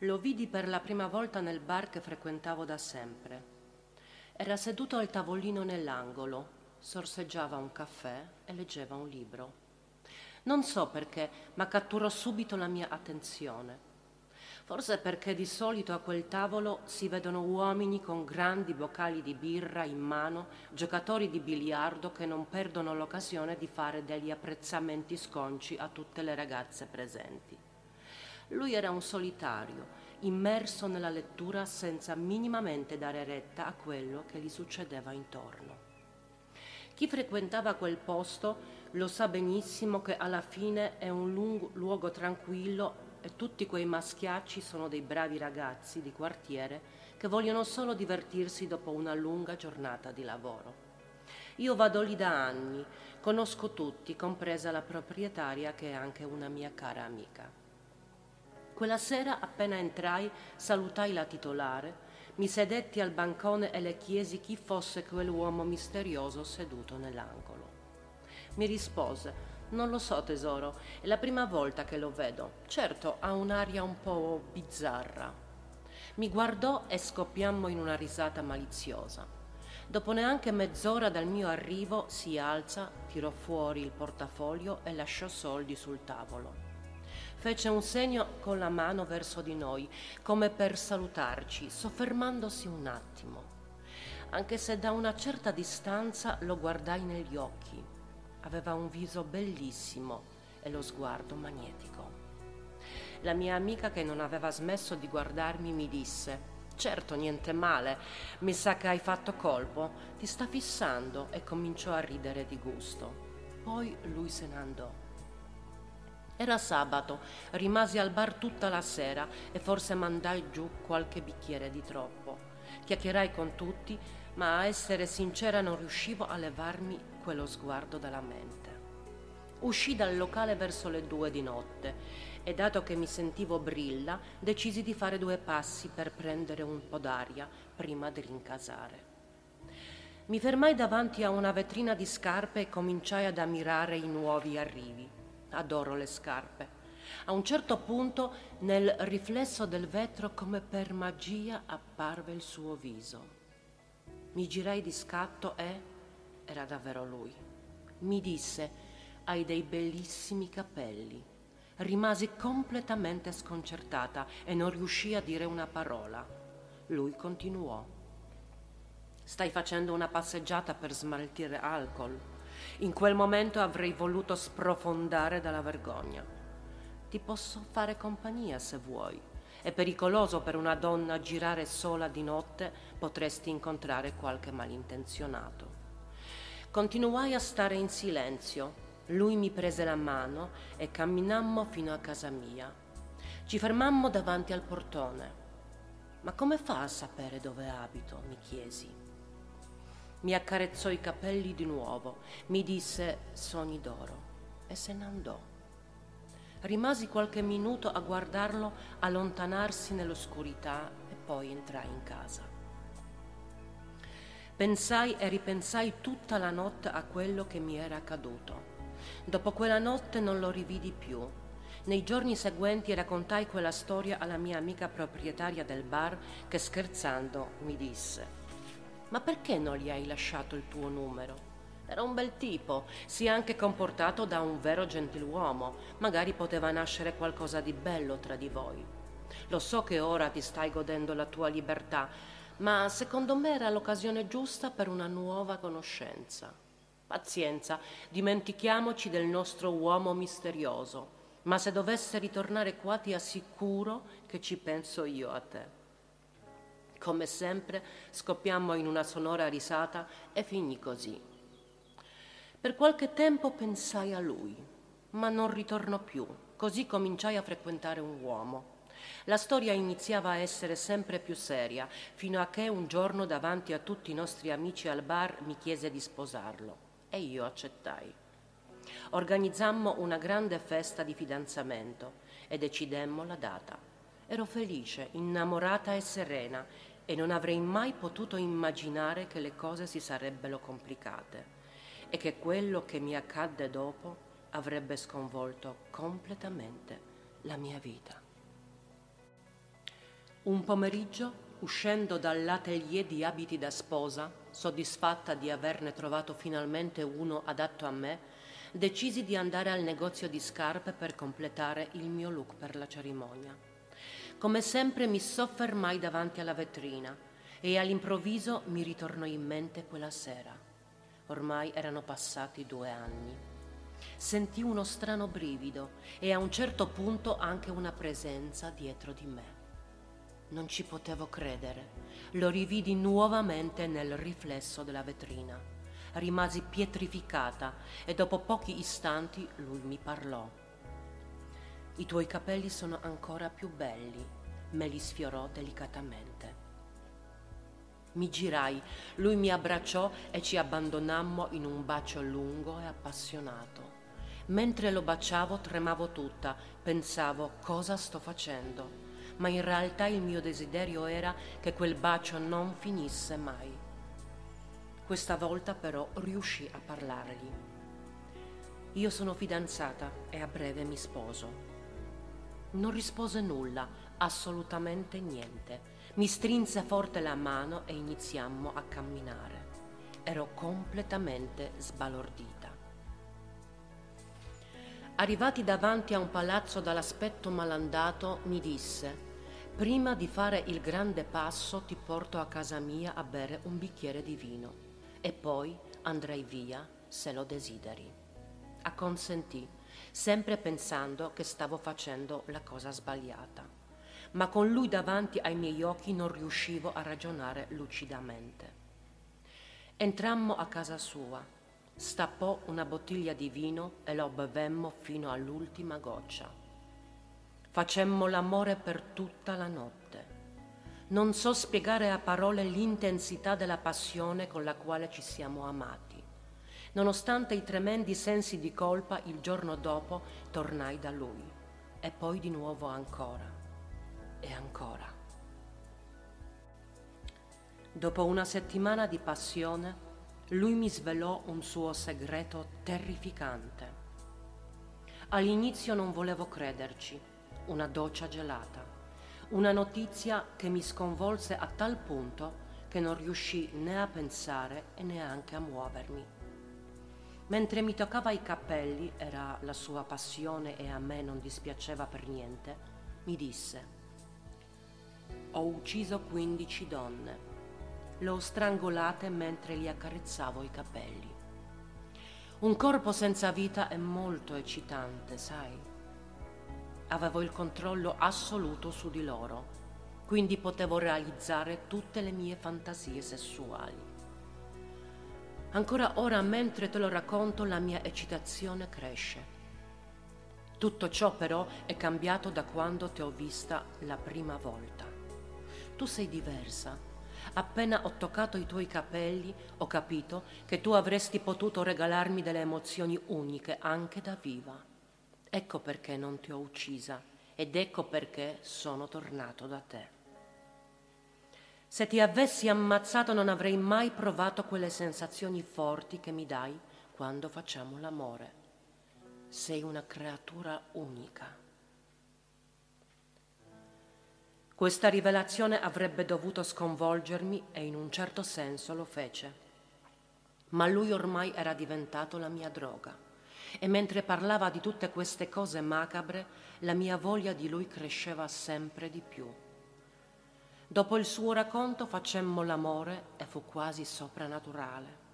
Lo vidi per la prima volta nel bar che frequentavo da sempre. Era seduto al tavolino nell'angolo, sorseggiava un caffè e leggeva un libro. Non so perché, ma catturò subito la mia attenzione. Forse perché di solito a quel tavolo si vedono uomini con grandi boccali di birra in mano, giocatori di biliardo che non perdono l'occasione di fare degli apprezzamenti sconci a tutte le ragazze presenti. Lui era un solitario, immerso nella lettura senza minimamente dare retta a quello che gli succedeva intorno. Chi frequentava quel posto lo sa benissimo che alla fine è un lungo, luogo tranquillo e tutti quei maschiacci sono dei bravi ragazzi di quartiere che vogliono solo divertirsi dopo una lunga giornata di lavoro. Io vado lì da anni, conosco tutti, compresa la proprietaria che è anche una mia cara amica. Quella sera, appena entrai, salutai la titolare, mi sedetti al bancone e le chiesi chi fosse quell'uomo misterioso seduto nell'angolo. Mi rispose, non lo so tesoro, è la prima volta che lo vedo. Certo, ha un'aria un po' bizzarra. Mi guardò e scoppiammo in una risata maliziosa. Dopo neanche mezz'ora dal mio arrivo si alza, tirò fuori il portafoglio e lasciò soldi sul tavolo. Fece un segno con la mano verso di noi, come per salutarci, soffermandosi un attimo. Anche se da una certa distanza lo guardai negli occhi Aveva un viso bellissimo e lo sguardo magnetico. La mia amica che non aveva smesso di guardarmi mi disse Certo, niente male, mi sa che hai fatto colpo, ti sta fissando e cominciò a ridere di gusto. Poi lui se ne andò. Era sabato, rimasi al bar tutta la sera e forse mandai giù qualche bicchiere di troppo. Chiacchierai con tutti, ma a essere sincera non riuscivo a levarmi quello sguardo dalla mente. Uscì dal locale verso le due di notte e dato che mi sentivo brilla, decisi di fare due passi per prendere un po' d'aria prima di rincasare. Mi fermai davanti a una vetrina di scarpe e cominciai ad ammirare i nuovi arrivi. Adoro le scarpe. A un certo punto, nel riflesso del vetro, come per magia, apparve il suo viso. Mi girai di scatto e era davvero lui. Mi disse, hai dei bellissimi capelli. Rimasi completamente sconcertata e non riuscii a dire una parola. Lui continuò. Stai facendo una passeggiata per smaltire alcol. In quel momento avrei voluto sprofondare dalla vergogna. Ti posso fare compagnia se vuoi. È pericoloso per una donna girare sola di notte, potresti incontrare qualche malintenzionato. Continuai a stare in silenzio. Lui mi prese la mano e camminammo fino a casa mia. Ci fermammo davanti al portone. Ma come fa a sapere dove abito? mi chiesi. Mi accarezzò i capelli di nuovo, mi disse sogni d'oro e se ne andò. Rimasi qualche minuto a guardarlo allontanarsi nell'oscurità e poi entrai in casa. Pensai e ripensai tutta la notte a quello che mi era accaduto. Dopo quella notte non lo rividi più. Nei giorni seguenti raccontai quella storia alla mia amica proprietaria del bar che scherzando mi disse Ma perché non gli hai lasciato il tuo numero? Era un bel tipo, si è anche comportato da un vero gentiluomo, magari poteva nascere qualcosa di bello tra di voi. Lo so che ora ti stai godendo la tua libertà, ma secondo me era l'occasione giusta per una nuova conoscenza. Pazienza, dimentichiamoci del nostro uomo misterioso, ma se dovesse ritornare qua ti assicuro che ci penso io a te. Come sempre scoppiammo in una sonora risata e finì così. Per qualche tempo pensai a lui, ma non ritornò più, così cominciai a frequentare un uomo. La storia iniziava a essere sempre più seria, fino a che un giorno davanti a tutti i nostri amici al bar mi chiese di sposarlo e io accettai. Organizzammo una grande festa di fidanzamento e decidemmo la data. Ero felice, innamorata e serena e non avrei mai potuto immaginare che le cose si sarebbero complicate e che quello che mi accadde dopo avrebbe sconvolto completamente la mia vita. Un pomeriggio, uscendo dall'atelier di abiti da sposa, soddisfatta di averne trovato finalmente uno adatto a me, decisi di andare al negozio di scarpe per completare il mio look per la cerimonia. Come sempre mi soffermai davanti alla vetrina e all'improvviso mi ritornò in mente quella sera. Ormai erano passati due anni. Sentì uno strano brivido e a un certo punto anche una presenza dietro di me. Non ci potevo credere. Lo rividi nuovamente nel riflesso della vetrina. Rimasi pietrificata e dopo pochi istanti lui mi parlò. I tuoi capelli sono ancora più belli, me li sfiorò delicatamente. Mi girai, lui mi abbracciò e ci abbandonammo in un bacio lungo e appassionato. Mentre lo baciavo tremavo tutta, pensavo cosa sto facendo, ma in realtà il mio desiderio era che quel bacio non finisse mai. Questa volta però riuscì a parlargli. Io sono fidanzata e a breve mi sposo. Non rispose nulla, assolutamente niente mi strinse forte la mano e iniziammo a camminare. Ero completamente sbalordita. Arrivati davanti a un palazzo dall'aspetto malandato, mi disse: Prima di fare il grande passo ti porto a casa mia a bere un bicchiere di vino e poi andrai via se lo desideri. Acconsentì, sempre pensando che stavo facendo la cosa sbagliata ma con lui davanti ai miei occhi non riuscivo a ragionare lucidamente. Entrammo a casa sua, stappò una bottiglia di vino e lo bevemmo fino all'ultima goccia. Facemmo l'amore per tutta la notte. Non so spiegare a parole l'intensità della passione con la quale ci siamo amati. Nonostante i tremendi sensi di colpa, il giorno dopo tornai da lui e poi di nuovo ancora e ancora. Dopo una settimana di passione, lui mi svelò un suo segreto terrificante. All'inizio non volevo crederci, una doccia gelata, una notizia che mi sconvolse a tal punto che non riuscì né a pensare e neanche a muovermi. Mentre mi toccava i capelli, era la sua passione e a me non dispiaceva per niente, mi disse ho ucciso 15 donne. Le ho strangolate mentre gli accarezzavo i capelli. Un corpo senza vita è molto eccitante, sai. Avevo il controllo assoluto su di loro, quindi potevo realizzare tutte le mie fantasie sessuali. Ancora ora, mentre te lo racconto, la mia eccitazione cresce. Tutto ciò però è cambiato da quando ti ho vista la prima volta. Tu sei diversa. Appena ho toccato i tuoi capelli, ho capito che tu avresti potuto regalarmi delle emozioni uniche anche da viva. Ecco perché non ti ho uccisa ed ecco perché sono tornato da te. Se ti avessi ammazzato non avrei mai provato quelle sensazioni forti che mi dai quando facciamo l'amore. Sei una creatura unica. Questa rivelazione avrebbe dovuto sconvolgermi e in un certo senso lo fece. Ma lui ormai era diventato la mia droga e mentre parlava di tutte queste cose macabre, la mia voglia di lui cresceva sempre di più. Dopo il suo racconto facemmo l'amore e fu quasi soprannaturale.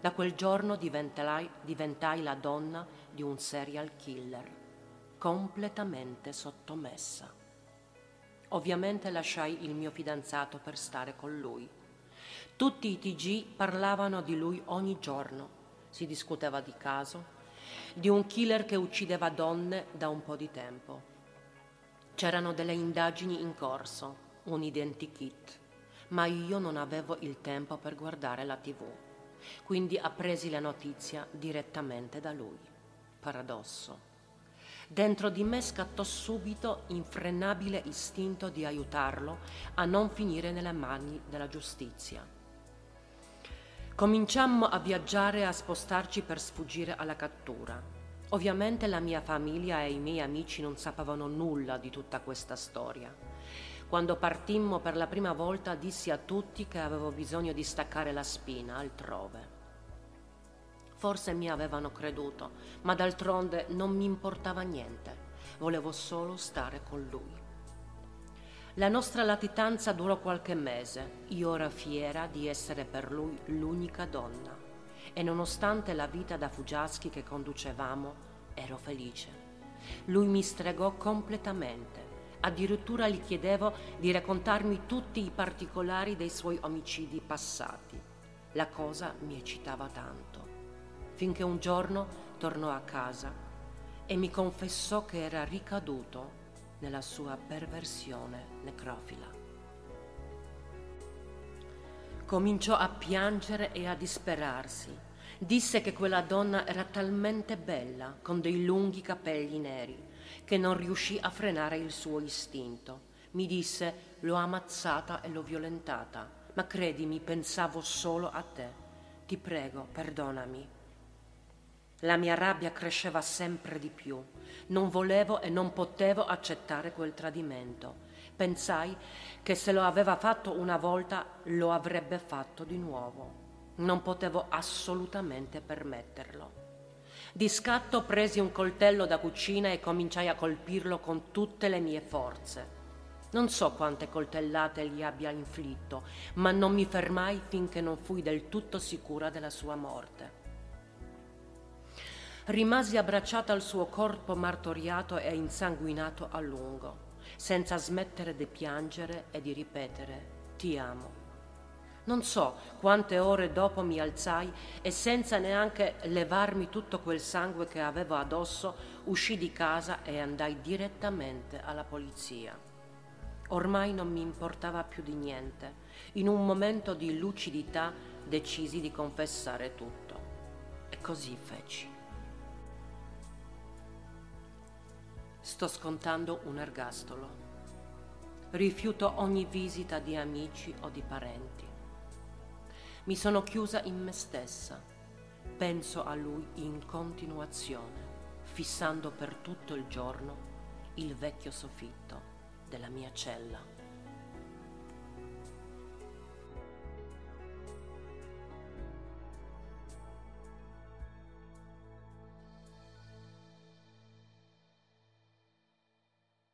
Da quel giorno diventai, diventai la donna di un serial killer, completamente sottomessa. Ovviamente lasciai il mio fidanzato per stare con lui. Tutti i TG parlavano di lui ogni giorno. Si discuteva di caso, di un killer che uccideva donne da un po' di tempo. C'erano delle indagini in corso, un identikit, ma io non avevo il tempo per guardare la tv. Quindi appresi la notizia direttamente da lui. Paradosso. Dentro di me scattò subito infrenabile istinto di aiutarlo a non finire nelle mani della giustizia. Cominciammo a viaggiare e a spostarci per sfuggire alla cattura. Ovviamente la mia famiglia e i miei amici non sapevano nulla di tutta questa storia. Quando partimmo per la prima volta dissi a tutti che avevo bisogno di staccare la spina altrove. Forse mi avevano creduto, ma d'altronde non mi importava niente. Volevo solo stare con lui. La nostra latitanza durò qualche mese. Io ero fiera di essere per lui l'unica donna. E nonostante la vita da fuggiaschi che conducevamo, ero felice. Lui mi stregò completamente Addirittura gli chiedevo di raccontarmi tutti i particolari dei suoi omicidi passati. La cosa mi eccitava tanto, finché un giorno tornò a casa e mi confessò che era ricaduto nella sua perversione necrofila. Cominciò a piangere e a disperarsi. Disse che quella donna era talmente bella, con dei lunghi capelli neri, che non riuscì a frenare il suo istinto. Mi disse, l'ho ammazzata e l'ho violentata, ma credimi, pensavo solo a te. Ti prego, perdonami. La mia rabbia cresceva sempre di più. Non volevo e non potevo accettare quel tradimento. Pensai che se lo aveva fatto una volta lo avrebbe fatto di nuovo. Non potevo assolutamente permetterlo. Di scatto presi un coltello da cucina e cominciai a colpirlo con tutte le mie forze. Non so quante coltellate gli abbia inflitto, ma non mi fermai finché non fui del tutto sicura della sua morte. Rimasi abbracciata al suo corpo martoriato e insanguinato a lungo, senza smettere di piangere e di ripetere ti amo. Non so quante ore dopo mi alzai e senza neanche levarmi tutto quel sangue che avevo addosso, uscì di casa e andai direttamente alla polizia. Ormai non mi importava più di niente. In un momento di lucidità decisi di confessare tutto. E così feci. Sto scontando un ergastolo. Rifiuto ogni visita di amici o di parenti. Mi sono chiusa in me stessa. Penso a lui in continuazione, fissando per tutto il giorno il vecchio soffitto della mia cella.